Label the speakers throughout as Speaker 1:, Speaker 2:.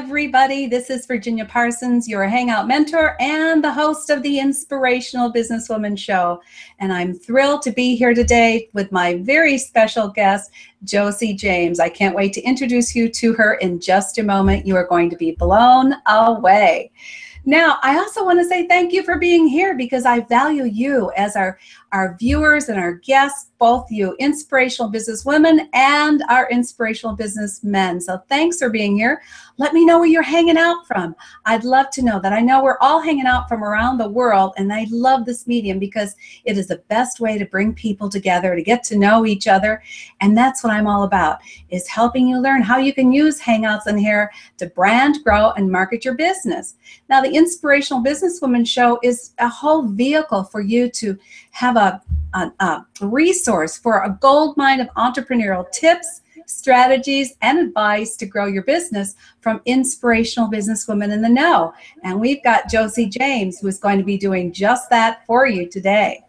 Speaker 1: Everybody. This is Virginia Parsons, your Hangout mentor and the host of the Inspirational Businesswoman Show. And I'm thrilled to be here today with my very special guest, Josie James. I can't wait to introduce you to her in just a moment. You are going to be blown away. Now, I also want to say thank you for being here because I value you as our, our viewers and our guests, both you inspirational business women and our inspirational business men. So thanks for being here. Let me know where you're hanging out from. I'd love to know that. I know we're all hanging out from around the world, and I love this medium because it is the best way to bring people together, to get to know each other. And that's what I'm all about, is helping you learn how you can use Hangouts in here to brand, grow, and market your business. Now, the Inspirational Businesswoman Show is a whole vehicle for you to have a, a, a resource for a gold mine of entrepreneurial tips, strategies, and advice to grow your business from inspirational businesswomen in the know. And we've got Josie James, who's going to be doing just that for you today.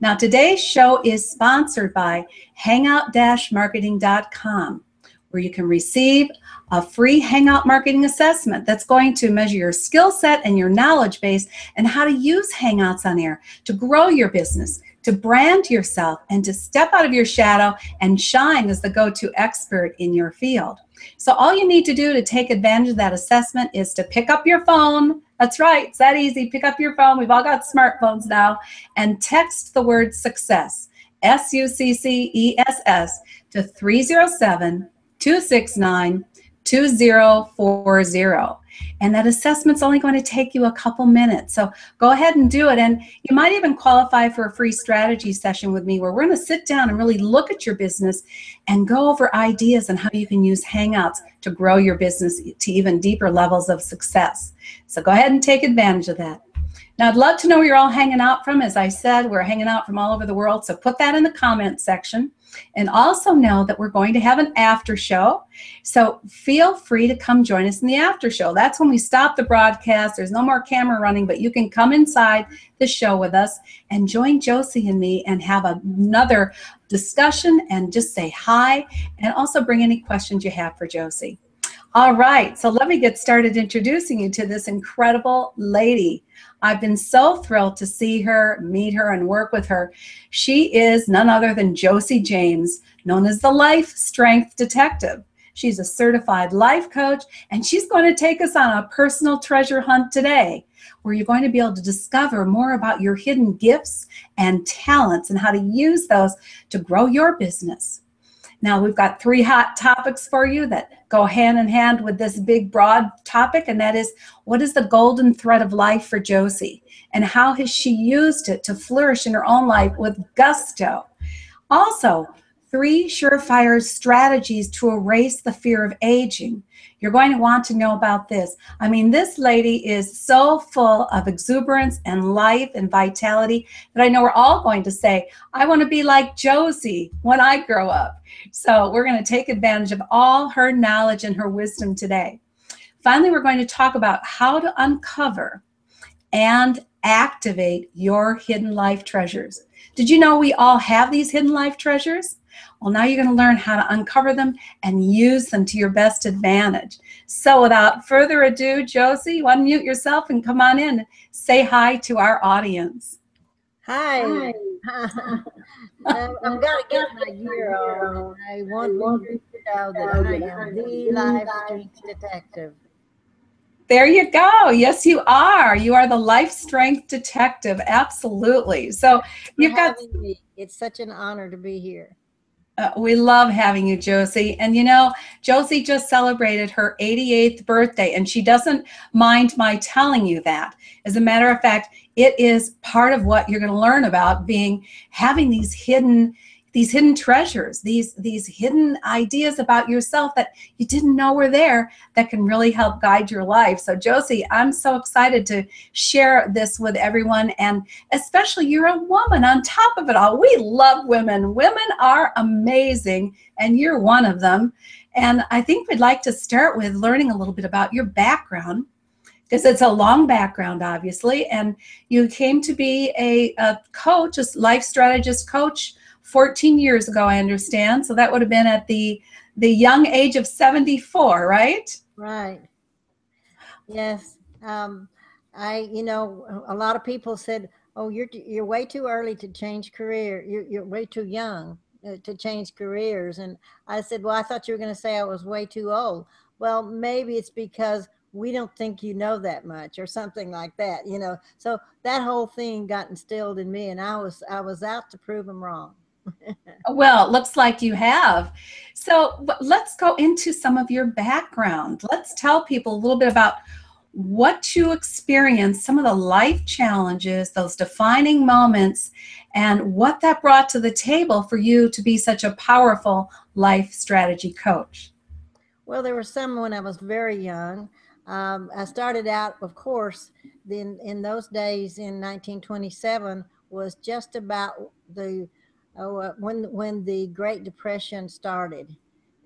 Speaker 1: Now, today's show is sponsored by hangout-marketing.com, where you can receive a free Hangout marketing assessment that's going to measure your skill set and your knowledge base and how to use Hangouts on air to grow your business to brand yourself and to step out of your shadow and shine as the go to expert in your field. So, all you need to do to take advantage of that assessment is to pick up your phone. That's right, it's that easy. Pick up your phone. We've all got smartphones now and text the word success, S U C C E S S, to 307 269 2040. And that assessment's only going to take you a couple minutes. So go ahead and do it. And you might even qualify for a free strategy session with me where we're going to sit down and really look at your business and go over ideas on how you can use Hangouts to grow your business to even deeper levels of success. So go ahead and take advantage of that. Now, I'd love to know where you're all hanging out from. As I said, we're hanging out from all over the world. So put that in the comment section. And also know that we're going to have an after show. So feel free to come join us in the after show. That's when we stop the broadcast. There's no more camera running, but you can come inside the show with us and join Josie and me and have another discussion and just say hi and also bring any questions you have for Josie. All right, so let me get started introducing you to this incredible lady. I've been so thrilled to see her, meet her, and work with her. She is none other than Josie James, known as the Life Strength Detective. She's a certified life coach, and she's going to take us on a personal treasure hunt today, where you're going to be able to discover more about your hidden gifts and talents and how to use those to grow your business. Now, we've got three hot topics for you that go hand in hand with this big, broad topic, and that is what is the golden thread of life for Josie, and how has she used it to flourish in her own life with gusto? Also, three surefire strategies to erase the fear of aging. You're going to want to know about this. I mean, this lady is so full of exuberance and life and vitality that I know we're all going to say, I want to be like Josie when I grow up. So we're going to take advantage of all her knowledge and her wisdom today. Finally, we're going to talk about how to uncover and activate your hidden life treasures. Did you know we all have these hidden life treasures? Well, now you're going to learn how to uncover them and use them to your best advantage. So, without further ado, Josie, you unmute yourself and come on in. Say hi to our audience.
Speaker 2: Hi. hi. Um, I'm, I'm going to get my gear on. I want you to know that oh, I am the life strength detective.
Speaker 1: There you go. Yes, you are. You are the life strength detective. Absolutely. So you've got.
Speaker 2: Me. It's such an honor to be here.
Speaker 1: Uh, we love having you, Josie. And you know, Josie just celebrated her 88th birthday, and she doesn't mind my telling you that. As a matter of fact, it is part of what you're going to learn about being having these hidden these hidden treasures these these hidden ideas about yourself that you didn't know were there that can really help guide your life. So josie i'm so excited to share this with everyone and especially you're a woman on top of it all. We love women. Women are amazing and you're one of them. And i think we'd like to start with learning a little bit about your background because it's a long background, obviously. And you came to be a, a coach, a life strategist coach 14 years ago, I understand. So that would have been at the the young age of 74, right?
Speaker 2: Right. Yes. Um, I, you know, a lot of people said, "Oh, you're you're way too early to change career. You're you're way too young uh, to change careers." And I said, "Well, I thought you were going to say I was way too old." Well, maybe it's because we don't think you know that much or something like that, you know. So that whole thing got instilled in me and I was I was out to prove them wrong.
Speaker 1: Well, looks like you have. So let's go into some of your background. Let's tell people a little bit about what you experienced, some of the life challenges, those defining moments, and what that brought to the table for you to be such a powerful life strategy coach.
Speaker 2: Well, there were some when I was very young. Um, I started out, of course, then in those days in 1927 was just about the oh, uh, when when the Great Depression started,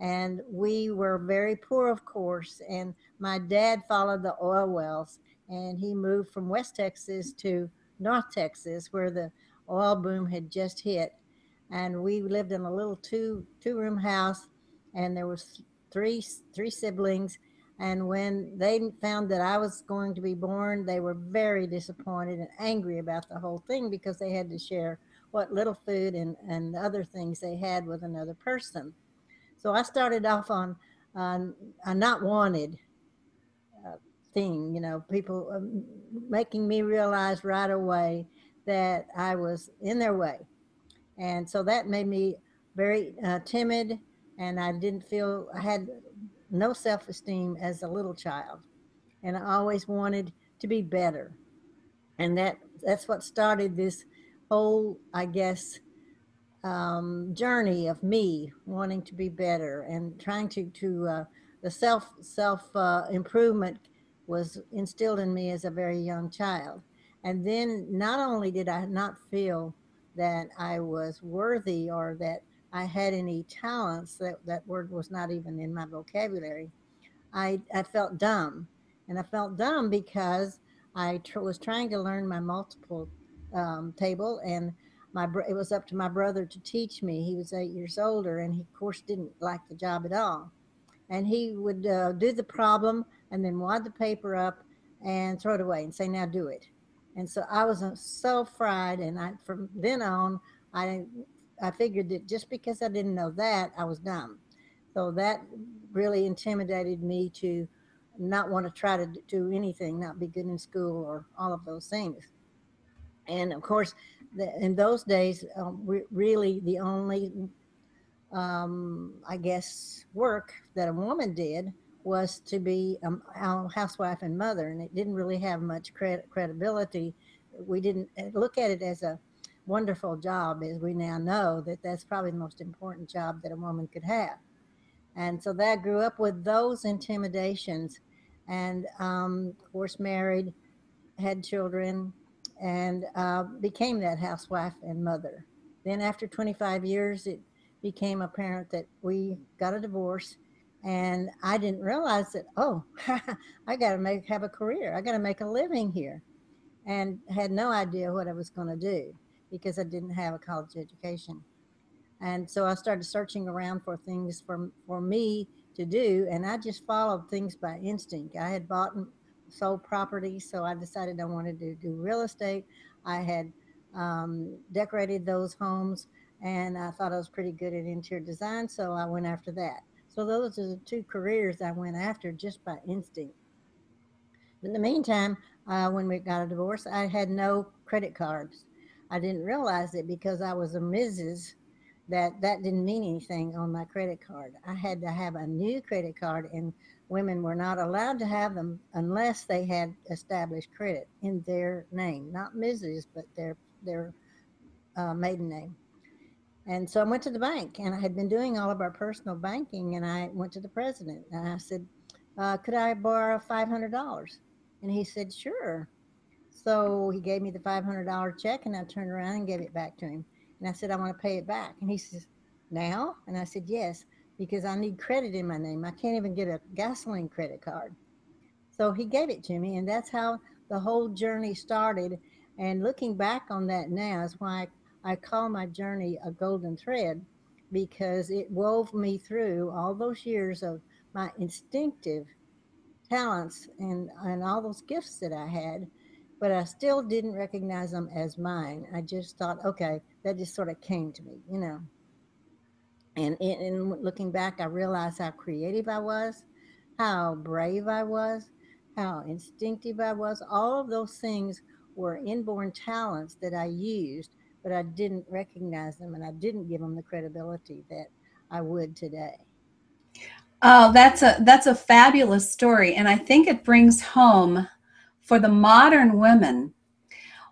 Speaker 2: and we were very poor, of course. And my dad followed the oil wells, and he moved from West Texas to North Texas, where the oil boom had just hit. And we lived in a little two two room house, and there was three three siblings and when they found that I was going to be born, they were very disappointed and angry about the whole thing because they had to share what little food and, and other things they had with another person. So I started off on a not wanted uh, thing, you know, people um, making me realize right away that I was in their way. And so that made me very uh, timid and I didn't feel I had no self esteem as a little child. And I always wanted to be better. And that that's what started this whole, I guess, um, journey of me wanting to be better and trying to to uh, the self self uh, improvement was instilled in me as a very young child. And then not only did I not feel that I was worthy or that I had any talents. That, that word was not even in my vocabulary. I, I felt dumb. And I felt dumb because I tr- was trying to learn my multiple um, table, and my it was up to my brother to teach me. He was eight years older, and he, of course, didn't like the job at all. And he would uh, do the problem and then wad the paper up and throw it away and say, "Now do it." And so I was uh, so fried, and I from then on I I figured that just because I didn't know that, I was dumb. So that really intimidated me to not want to try to do anything, not be good in school or all of those things. And of course, the, in those days, um, really the only, um, I guess, work that a woman did was to be a housewife and mother, and it didn't really have much cred- credibility. We didn't uh, look at it as a wonderful job as we now know that that's probably the most important job that a woman could have and so that grew up with those intimidations and um, of course married had children and uh, became that housewife and mother then after 25 years it became apparent that we got a divorce and i didn't realize that oh i got to make have a career i got to make a living here and had no idea what i was going to do because I didn't have a college education. And so I started searching around for things for, for me to do, and I just followed things by instinct. I had bought sold property, so I decided I wanted to do real estate. I had um, decorated those homes, and I thought I was pretty good at interior design, so I went after that. So those are the two careers I went after just by instinct. In the meantime, uh, when we got a divorce, I had no credit cards. I didn't realize it because I was a Mrs. that that didn't mean anything on my credit card. I had to have a new credit card and women were not allowed to have them unless they had established credit in their name, not Mrs., but their their uh, maiden name. And so I went to the bank and I had been doing all of our personal banking and I went to the president and I said, uh, could I borrow $500? And he said, sure. So he gave me the $500 check and I turned around and gave it back to him. And I said, I want to pay it back. And he says, Now? And I said, Yes, because I need credit in my name. I can't even get a gasoline credit card. So he gave it to me. And that's how the whole journey started. And looking back on that now is why I call my journey a golden thread because it wove me through all those years of my instinctive talents and, and all those gifts that I had, but I still didn't recognize them as mine. I just thought, okay, that just sort of came to me, you know. And in, in looking back, I realized how creative I was, how brave I was, how instinctive I was. All of those things were inborn talents that I used, but I didn't recognize them and I didn't give them the credibility that I would today.
Speaker 1: Oh, that's a that's a fabulous story, and I think it brings home for the modern women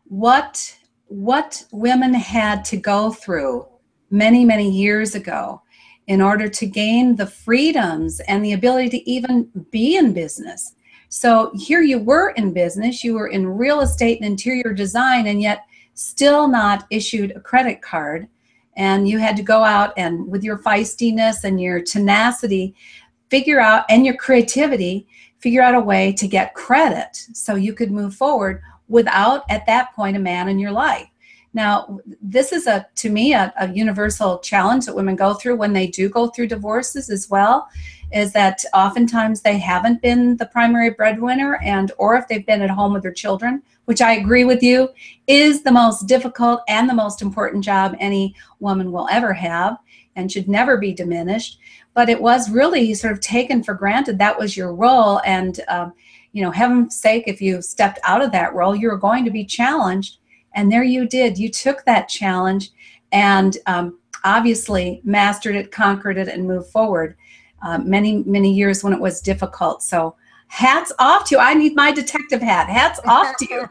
Speaker 1: what what women had to go through many many years ago in order to gain the freedoms and the ability to even be in business. So here you were in business, you were in real estate and interior design, and yet still not issued a credit card. And you had to go out and, with your feistiness and your tenacity, figure out, and your creativity, figure out a way to get credit so you could move forward without, at that point, a man in your life. Now, this is a to me a, a, universal challenge that women go through when they do go through divorces as well, is that oftentimes they haven't been the primary breadwinner, and or if they've been at home with their children, which I agree with you, is the most difficult and the most important job any woman will ever have, and should never be diminished. But it was really sort of taken for granted that was your role, and um, you know, heaven's sake, if you stepped out of that role, you're going to be challenged and there you did. You took that challenge and um, obviously mastered it, conquered it, and moved forward. Uh, many, many years when it was difficult. So hats off to you. I need my detective hat. Hats off to you.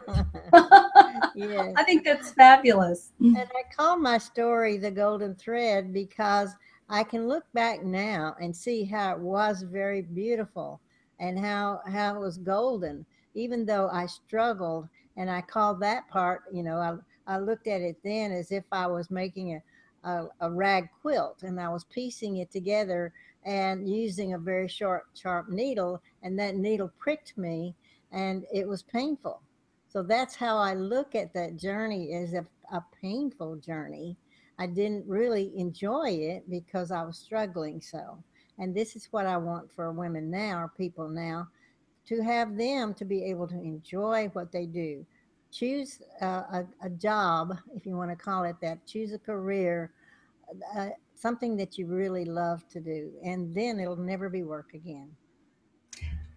Speaker 1: yes. I think that's fabulous.
Speaker 2: And I call my story the golden thread because I can look back now and see how it was very beautiful and how how it was golden, even though I struggled and I called that part, you know, I, I looked at it then as if I was making a, a, a rag quilt and I was piecing it together and using a very short, sharp needle, and that needle pricked me and it was painful. So that's how I look at that journey as a, a painful journey. I didn't really enjoy it because I was struggling so. And this is what I want for women now, or people now, to have them to be able to enjoy what they do. Choose a, a, job, if you want to call it that, choose a career, uh, something that you really love to do, and then it'll never be work again.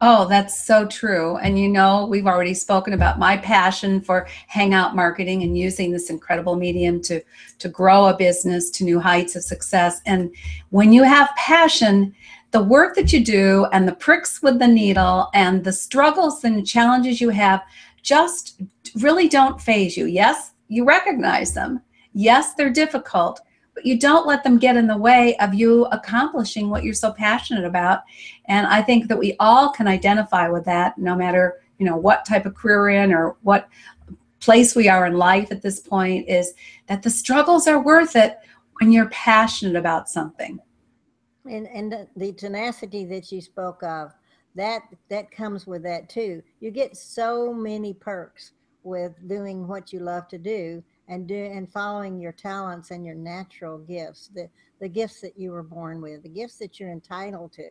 Speaker 1: Oh, that's so true. And you know, we've already spoken about my passion for hangout marketing and using this incredible medium to to grow a business to new heights of success. And when you have passion, the work that you do and the pricks with the needle and the struggles and challenges you have just really don't faze you. Yes, you recognize them. Yes, they're difficult, but you don't let them get in the way of you accomplishing what you're so passionate about. And I think that we all can identify with that no matter, you know, what type of career we're in or what place we are in life at this point is that the struggles are worth it when you're passionate about something
Speaker 2: and and the, the tenacity that you spoke of that that comes with that too you get so many perks with doing what you love to do and do and following your talents and your natural gifts the the gifts that you were born with the gifts that you're entitled to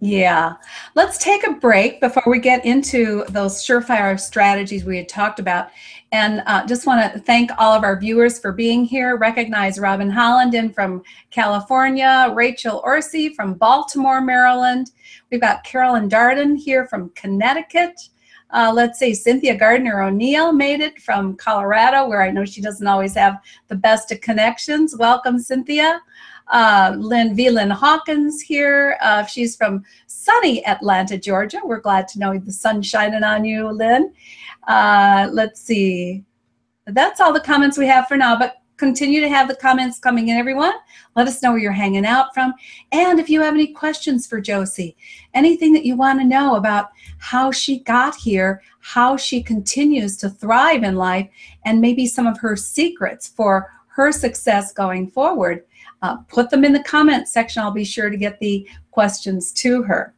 Speaker 1: yeah. Let's take a break before we get into those surefire strategies we had talked about. And uh, just want to thank all of our viewers for being here. Recognize Robin Hollenden from California, Rachel Orsi from Baltimore, Maryland. We've got Carolyn Darden here from Connecticut. Uh, let's say Cynthia Gardner O'Neill made it from Colorado, where I know she doesn't always have the best of connections. Welcome, Cynthia. Uh, Lynn V. Lynn Hawkins here. Uh, she's from sunny Atlanta, Georgia. We're glad to know the sun shining on you, Lynn. Uh, let's see. That's all the comments we have for now, but continue to have the comments coming in, everyone. Let us know where you're hanging out from. And if you have any questions for Josie, anything that you want to know about how she got here, how she continues to thrive in life, and maybe some of her secrets for her success going forward, uh, put them in the comment section. I'll be sure to get the questions to her.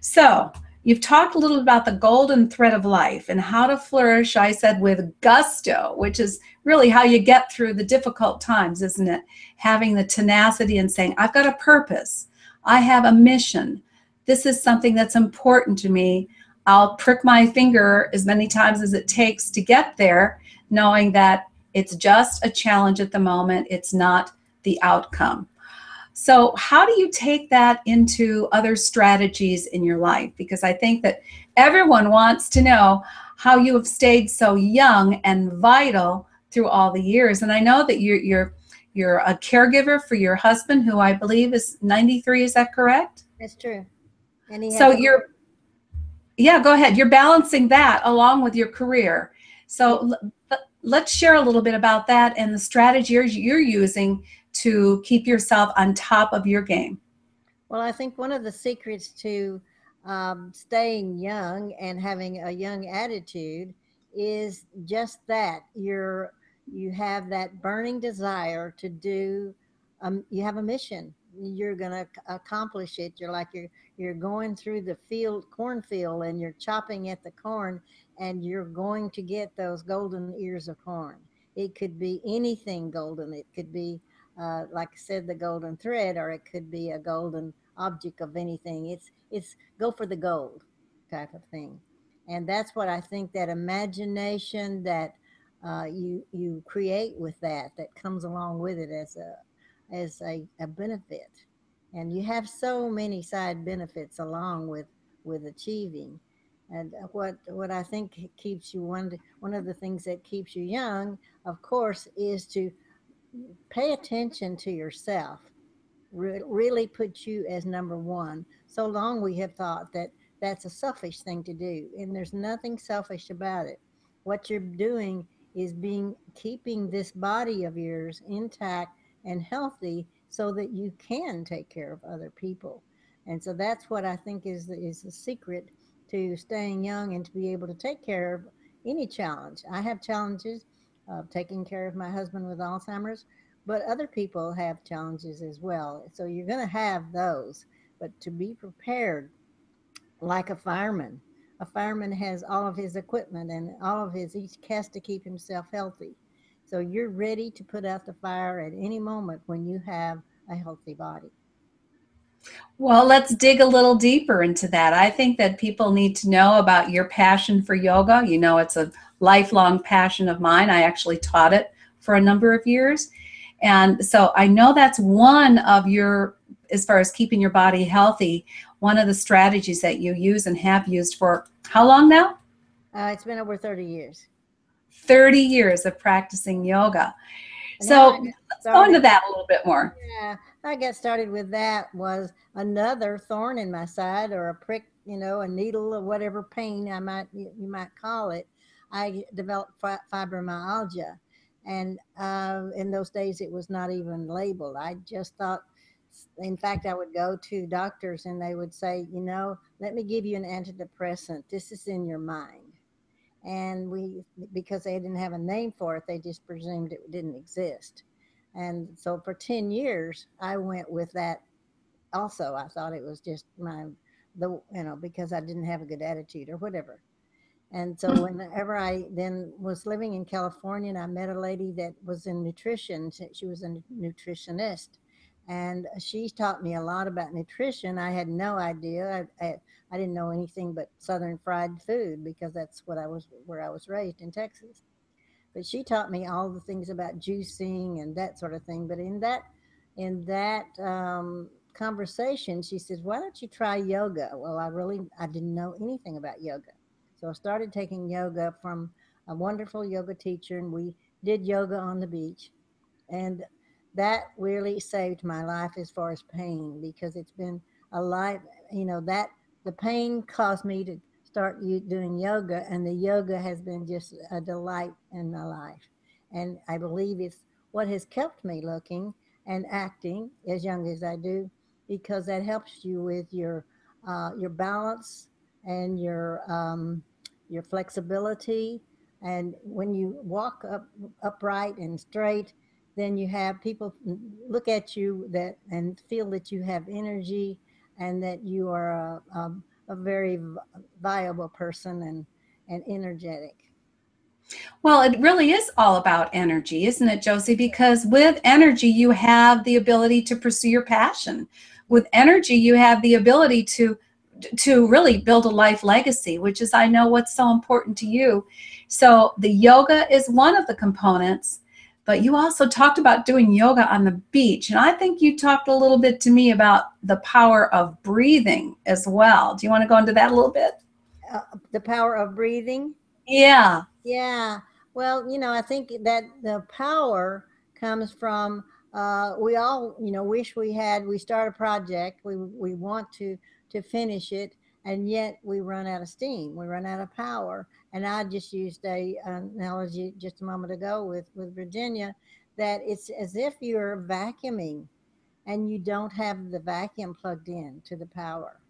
Speaker 1: So, You've talked a little about the golden thread of life and how to flourish, I said, with gusto, which is really how you get through the difficult times, isn't it? Having the tenacity and saying, I've got a purpose, I have a mission, this is something that's important to me. I'll prick my finger as many times as it takes to get there, knowing that it's just a challenge at the moment, it's not the outcome. So, how do you take that into other strategies in your life? Because I think that everyone wants to know how you have stayed so young and vital through all the years. And I know that you're you're you're a caregiver for your husband, who I believe is 93. Is that correct?
Speaker 2: That's true.
Speaker 1: And he so you're yeah, go ahead. You're balancing that along with your career. So let's share a little bit about that and the strategies you're using to keep yourself on top of your game?
Speaker 2: Well, I think one of the secrets to um, staying young and having a young attitude is just that you're you have that burning desire to do um, you have a mission. You're going to accomplish it. You're like you're you're going through the field cornfield and you're chopping at the corn and you're going to get those golden ears of corn. It could be anything golden. It could be uh, like I said, the golden thread, or it could be a golden object of anything. It's it's go for the gold type of thing, and that's what I think that imagination that uh, you you create with that that comes along with it as a as a, a benefit, and you have so many side benefits along with with achieving. And what what I think keeps you one one of the things that keeps you young, of course, is to pay attention to yourself. Re- really put you as number one. So long we have thought that that's a selfish thing to do and there's nothing selfish about it. What you're doing is being keeping this body of yours intact and healthy so that you can take care of other people. And so that's what i think is the, is the secret to staying young and to be able to take care of any challenge. I have challenges taking care of my husband with Alzheimer's, but other people have challenges as well. So you're going to have those, but to be prepared, like a fireman, a fireman has all of his equipment and all of his, he has to keep himself healthy. So you're ready to put out the fire at any moment when you have a healthy body.
Speaker 1: Well, let's dig a little deeper into that. I think that people need to know about your passion for yoga. You know, it's a lifelong passion of mine. I actually taught it for a number of years. And so I know that's one of your, as far as keeping your body healthy, one of the strategies that you use and have used for how long now?
Speaker 2: Uh, it's been over 30 years.
Speaker 1: 30 years of practicing yoga. And so let's go into that a little bit more.
Speaker 2: Yeah, I got started with that was another thorn in my side or a prick, you know, a needle or whatever pain I might you might call it. I developed fibromyalgia. And uh, in those days, it was not even labeled. I just thought, in fact, I would go to doctors and they would say, you know, let me give you an antidepressant. This is in your mind. And we, because they didn't have a name for it, they just presumed it didn't exist. And so for 10 years, I went with that also. I thought it was just my, the, you know, because I didn't have a good attitude or whatever. And so whenever I then was living in California and I met a lady that was in nutrition, she was a nutritionist and she taught me a lot about nutrition. I had no idea. I, I, I, didn't know anything but Southern fried food because that's what I was where I was raised in Texas. But she taught me all the things about juicing and that sort of thing. But in that in that um, conversation, she says, "Why don't you try yoga?" Well, I really I didn't know anything about yoga. So I started taking yoga from a wonderful yoga teacher, and we did yoga on the beach. And that really saved my life as far as pain because it's been a life, you know, that the pain caused me to start doing yoga, and the yoga has been just a delight in my life. And I believe it's what has kept me looking and acting as young as I do because that helps you with your uh, your balance and your um, your flexibility. And when you walk up upright and straight, then you have people look at you that and feel that you have energy and that you are a, a, a very viable person and and energetic.
Speaker 1: Well, it really is all about energy, isn't it, Josie? Because with energy, you have the ability to pursue your passion. With energy, you have the ability to to really build a life legacy, which is I know what's so important to you. So the yoga is one of the components, but you also talked about doing yoga on the beach, and I think you talked a little bit to me about the power of breathing as well. Do you want to go into that a little bit?
Speaker 2: Uh, the power of breathing.
Speaker 1: Yeah.
Speaker 2: Yeah. Well, you know, I think that the power comes from uh, we all, you know, wish we had. We start a project, we we want to to finish it, and yet we run out of steam. We run out of power. And I just used a analogy just a moment ago with with Virginia that it's as if you're vacuuming, and you don't have the vacuum plugged in to the power.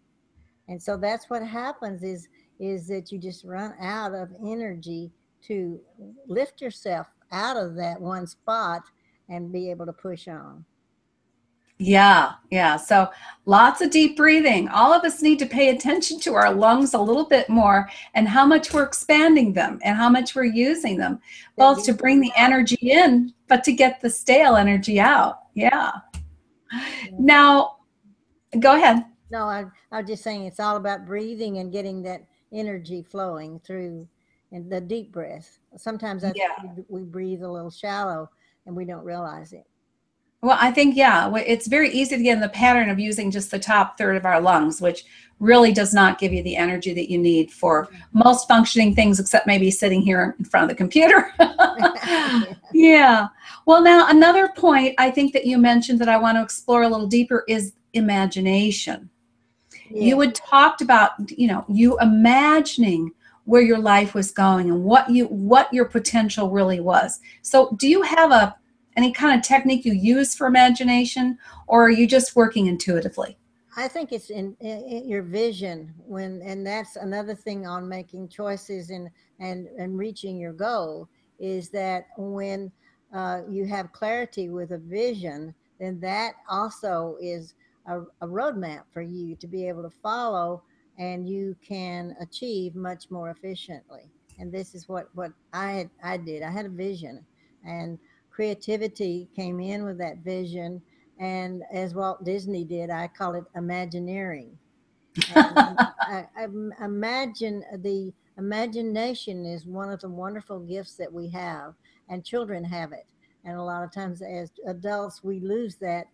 Speaker 2: And so that's what happens is is that you just run out of energy to lift yourself out of that one spot and be able to push on.
Speaker 1: Yeah, yeah. So lots of deep breathing. All of us need to pay attention to our lungs a little bit more and how much we're expanding them and how much we're using them, both to bring the energy in, but to get the stale energy out. Yeah. Now, go ahead.
Speaker 2: No, I, I was just saying it's all about breathing and getting that energy flowing through and the deep breath. Sometimes I
Speaker 1: Yeah.
Speaker 2: we breathe a little shallow and we don't realize it.
Speaker 1: Well, I think, yeah, it's very easy to get in the pattern of using just the top third of our lungs, which really does not give you the energy that you need for most functioning things, except maybe sitting here in front of the computer. yeah. Well, now, another point I think that you mentioned that I want to explore a little deeper is imagination.
Speaker 2: Yeah.
Speaker 1: You had talked about, you know, you imagining where your life was going and what you what your potential really was. So, do you have a any kind of technique you use for imagination or are you just working intuitively?
Speaker 2: I think it's in, in, your vision when, and that's another thing on making choices and and and reaching your goal is that when uh, you have clarity with a vision, then that also is a, a roadmap for you to be able to follow, and you can achieve much more efficiently. And this is what what I had I did. I had a vision, and creativity came in with that vision and as Walt Disney did, I call it Imagineering. I, I imagine the imagination is one of the wonderful gifts that we have, and children have it. And a lot of times, as adults, we lose that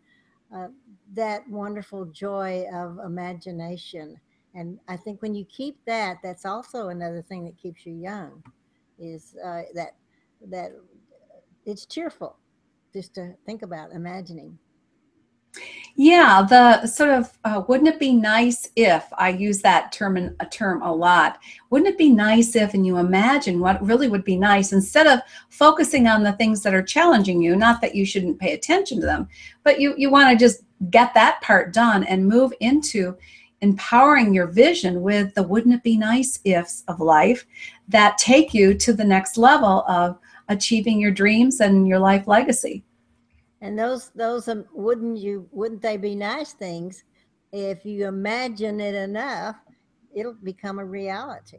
Speaker 2: uh, that wonderful joy of imagination. And I think when you keep that, that's also another thing that keeps you young, is uh, that that it's cheerful just to think about imagining.
Speaker 1: Yeah, the sort of uh, wouldn't it be nice if I use that term in, a term a lot. Wouldn't it be nice if and you imagine what really would be nice instead of focusing on the things that are challenging you, not that you shouldn't pay attention to them, but you you want to just get that part done and move into empowering your vision with the wouldn't it be nice ifs of life that take you to the next level of achieving your dreams and your life legacy.
Speaker 2: And those those um, wouldn't you wouldn't they be nice things if you imagine it enough, it'll become a reality.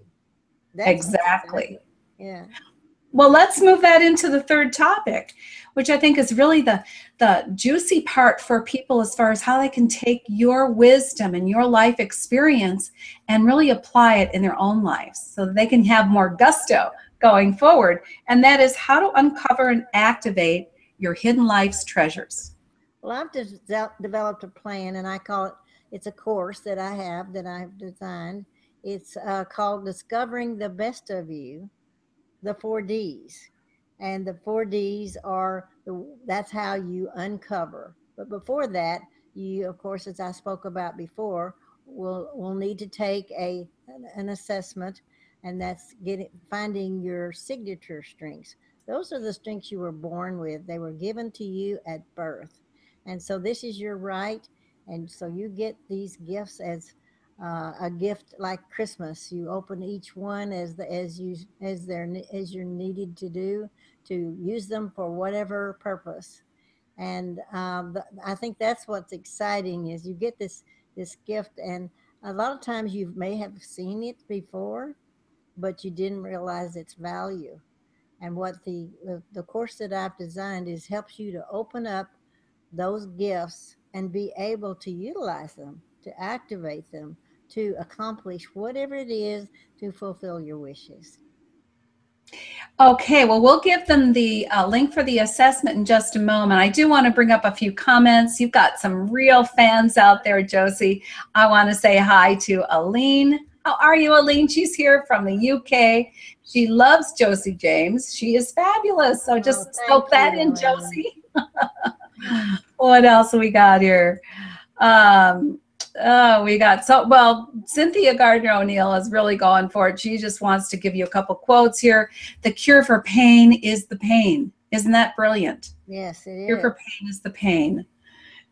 Speaker 2: That's
Speaker 1: Exactly.
Speaker 2: Yeah.
Speaker 1: Well, let's move that into the third topic, which I think is really the the juicy part for people as far as how they can take your wisdom and your life experience and really apply it in their own lives so they can have more gusto going forward. And that is how to uncover and activate your hidden life's treasures.
Speaker 2: Well, I've de- developed a plan, and I call it. It's a course that I have that I've designed. It's uh, called Discovering the Best of You, the four D's, and the four D's are the. That's how you uncover. But before that, you, of course, as I spoke about before, will will need to take a an, an assessment, and that's getting finding your signature strengths. Those are the strengths you were born with. They were given to you at birth. And so this is your right. And so you get these gifts as uh, a gift like Christmas. You open each one as the as you as they're as you're needed to do to use them for whatever purpose. And um, I think that's what's exciting is you get this this gift and a lot of times you may have seen it before, but you didn't realize its value. And what the, the, course that I've designed is helps you to open up those gifts and be able to utilize them, to activate them, to accomplish whatever it is to fulfill your wishes.
Speaker 1: Okay, well, we'll give them the uh, link for the assessment in just a moment. I do want to bring up a few comments. You've got some real fans out there, Josie. I want to say hi to Aline. How are you, Aline? She's here from the UK. She loves Josie James. She is fabulous. So just
Speaker 2: Oh,
Speaker 1: scope
Speaker 2: thank
Speaker 1: that in, Josie. what else we got here? Um, oh, we got so well. Cynthia Gardner O'Neill is really going for it. She just wants to give you a couple quotes here. The cure for pain is the pain. Isn't that brilliant?
Speaker 2: Yes, it
Speaker 1: Cure for pain is the pain.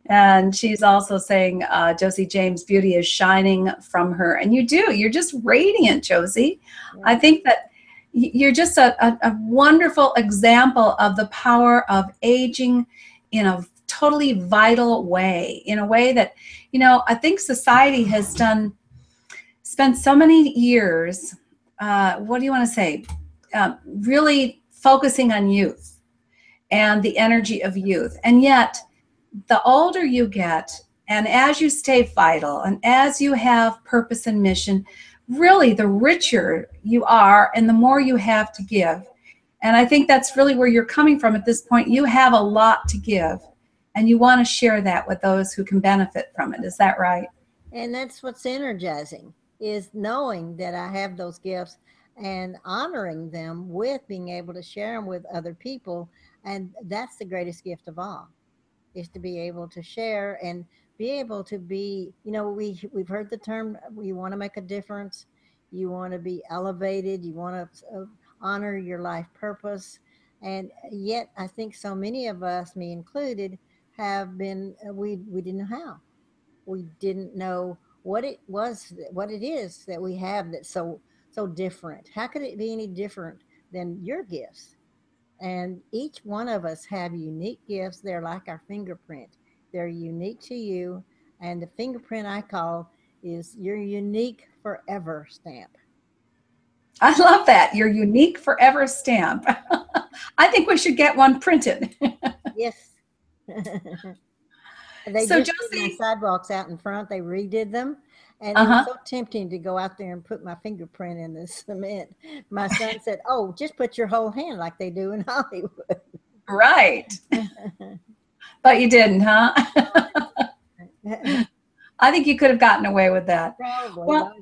Speaker 1: And she's also saying uh, Josie James' beauty is shining from her. And you do. You're just radiant, Josie. I think that you're just a, a, a wonderful example of the power of aging in a totally vital way, in a way that, you know, I think society has done, spent so many years, uh, what do you want to say, um, really focusing on youth and the energy of youth. And yet, the older you get, and as you stay vital, and as you have purpose and mission, really the richer you are and the more you have to give. And I think that's really where you're coming from at this point. You have a lot to give, and you want to share that with those who can benefit from it. Is that right?
Speaker 2: And that's what's energizing is knowing that I have those gifts and honoring them with being able to share them with other people. And that's the greatest gift of all is to be able to share and be able to be, you know, we we've heard the term you want to make a difference, you want to be elevated, you want to uh, honor your life purpose. And yet I think so many of us, me included, have been uh, we we didn't know how. We didn't know what it was what it is that we have that's so so different. How could it be any different than your gifts and each one of us have unique gifts they're like our fingerprint they're unique to you and the fingerprint i call is your unique forever stamp
Speaker 1: I love that. Your unique forever stamp. I think we should get one printed.
Speaker 2: yes they
Speaker 1: So,
Speaker 2: just did
Speaker 1: Josie-
Speaker 2: sidewalks out in front they redid them and
Speaker 1: Uh-huh.
Speaker 2: it was so tempting to go out there and put my fingerprint in the cement my son said oh just put your whole hand like they do in hollywood
Speaker 1: right. But you didn't, huh? I think you could have gotten away with that.
Speaker 2: Probably.
Speaker 1: Well-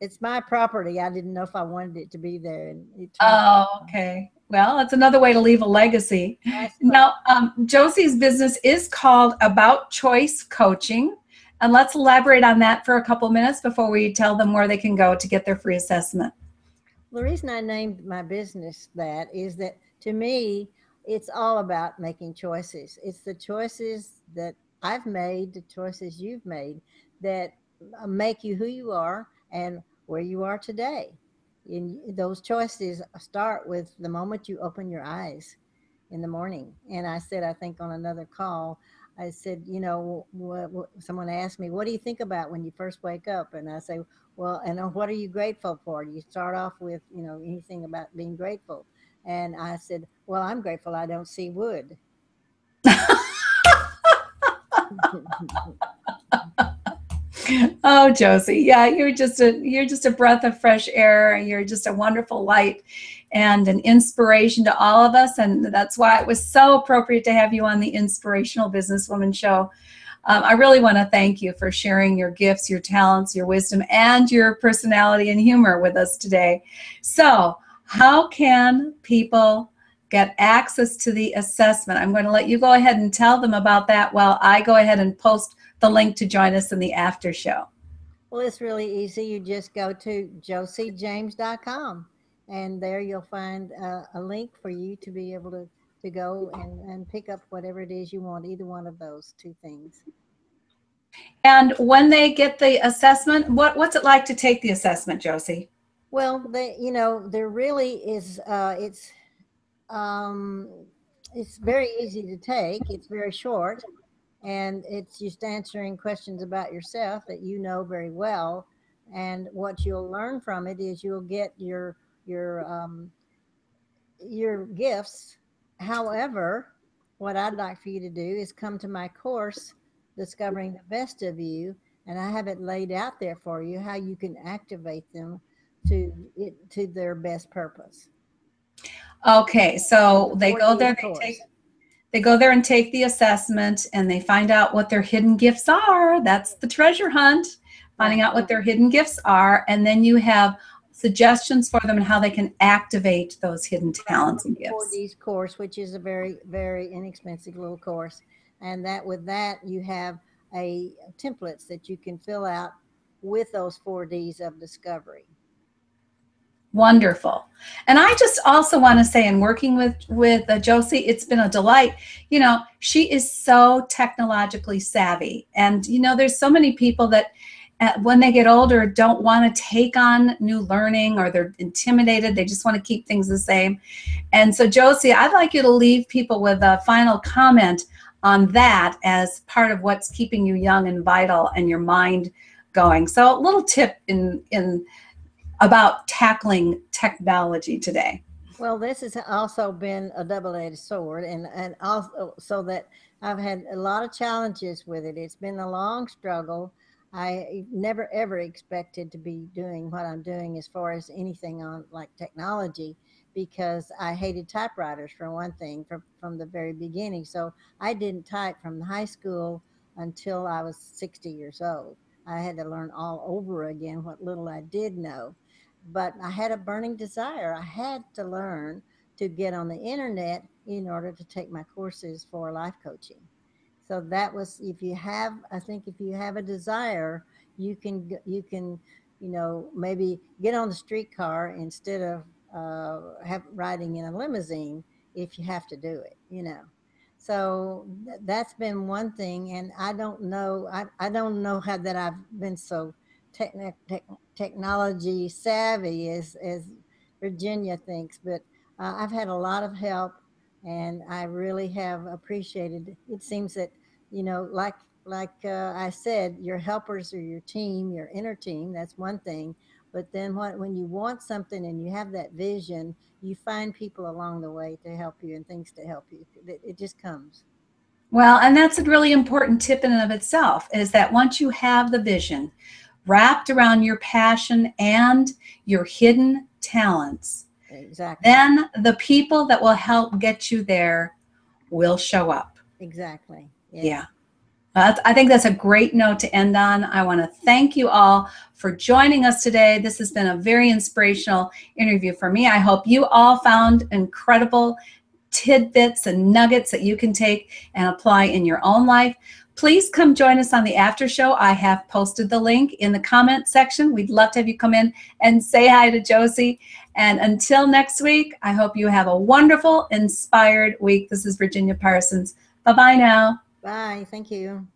Speaker 2: it's my property. I didn't know if I wanted it to be there. And it turned
Speaker 1: Oh, okay. Well, that's another way to leave a legacy. Now, um, Josie's business is called About Choice Coaching. And let's elaborate on that for a couple minutes before we tell them where they can go to get their free assessment.
Speaker 2: the reason I named my business that is that to me, it's all about making choices. It's the choices that I've made, the choices you've made that uh, make you who you are and where you are today. And those choices start with the moment you open your eyes in the morning. And I said, I think on another call, I said, you know, what, what, someone asked me, what do you think about when you first wake up? And I say, well, and uh, what are you grateful for? Do you start off with, you know, anything about being grateful. And I said, well, I'm grateful I don't see wood.
Speaker 1: Oh, Josie, yeah, you're just a you're just a breath of fresh air. And you're just a wonderful light and an inspiration to all of us, and that's why it was so appropriate to have you on the Inspirational Businesswoman Show. Um, I really want to thank you for sharing your gifts, your talents, your wisdom, and your personality and humor with us today. So, how can people get access to the assessment? I'm going to let you go ahead and tell them about that while I go ahead and post the link to join us in the after show.
Speaker 2: Well, it's really easy. You just go to josiejames.com and there you'll find uh, a link for you to be able to, to go and, and pick up whatever it is you want, either one of those two things.
Speaker 1: And when they get the assessment, what, what's it like to take the assessment, Josie?
Speaker 2: Well, they, you know, there really is. Uh, it's, um, it's very easy to take. It's very short, and it's just answering questions about yourself that you know very well. And what you'll learn from it is you'll get your your um, your gifts. However, what I'd like for you to do is come to my course, Discovering the Best of You, and I have it laid out there for you how you can activate them to it to their best purpose.
Speaker 1: Okay, so they go there, they take, they go there and take the assessment and they find out what their hidden gifts are. That's the treasure hunt, finding out what their hidden gifts are. And then you have suggestions for them and how they can activate those hidden talents and gifts.
Speaker 2: 4Ds course, which is a very, very inexpensive little course. And that with that, you have a templates that you can fill out with those 4Ds of discovery.
Speaker 1: Wonderful. And I just also want to say, in working with with uh, Josie, it's been a delight. You know, she is so technologically savvy, and you know, there's so many people that, Uh, when they get older, don't want to take on new learning, or they're intimidated. They just want to keep things the same. And so, Josie, I'd like you to leave people with a final comment on that as part of what's keeping you young and vital and your mind going. So, a little tip in in about tackling technology today?
Speaker 2: Well, this has also been a double-edged sword, and and also so that I've had a lot of challenges with it. It's been a long struggle. I never ever expected to be doing what I'm doing as far as anything on like technology, because I hated typewriters for one thing from from the very beginning. So I didn't type from high school until I was 60 years old. I had to learn all over again what little I did know but I had a burning desire. I had to learn to get on the internet in order to take my courses for life coaching. So that was if you have I think if you have a desire, you can you can you know maybe get on the streetcar instead of uh, have riding in a limousine if you have to do it, you know. So th- that's been one thing, and I don't know I, I don't know how that I've been so techni- tech, technology savvy as as Virginia thinks, but uh, I've had a lot of help, and I really have appreciated. It seems that you know, like like uh, I said, your helpers are your team, your inner team. That's one thing. But then what, when you want something and you have that vision, you find people along the way to help you and things to help you. It, it just comes.
Speaker 1: Well, and that's a really important tip in and of itself is that once you have the vision wrapped around your passion and your hidden talents,
Speaker 2: Exactly.
Speaker 1: then the people that will help get you there will show up.
Speaker 2: exactly.
Speaker 1: Yeah. Well, I think that's a great note to end on. I want to thank you all for joining us today. This has been a very inspirational interview for me. I hope you all found incredible tidbits and nuggets that you can take and apply in your own life. Please come join us on the after show. I have posted the link in the comment section. We'd love to have you come in and say hi to Josie. And until next week, I hope you have a wonderful, inspired week. This is Virginia Parsons. Bye bye now.
Speaker 2: Bye. Thank you.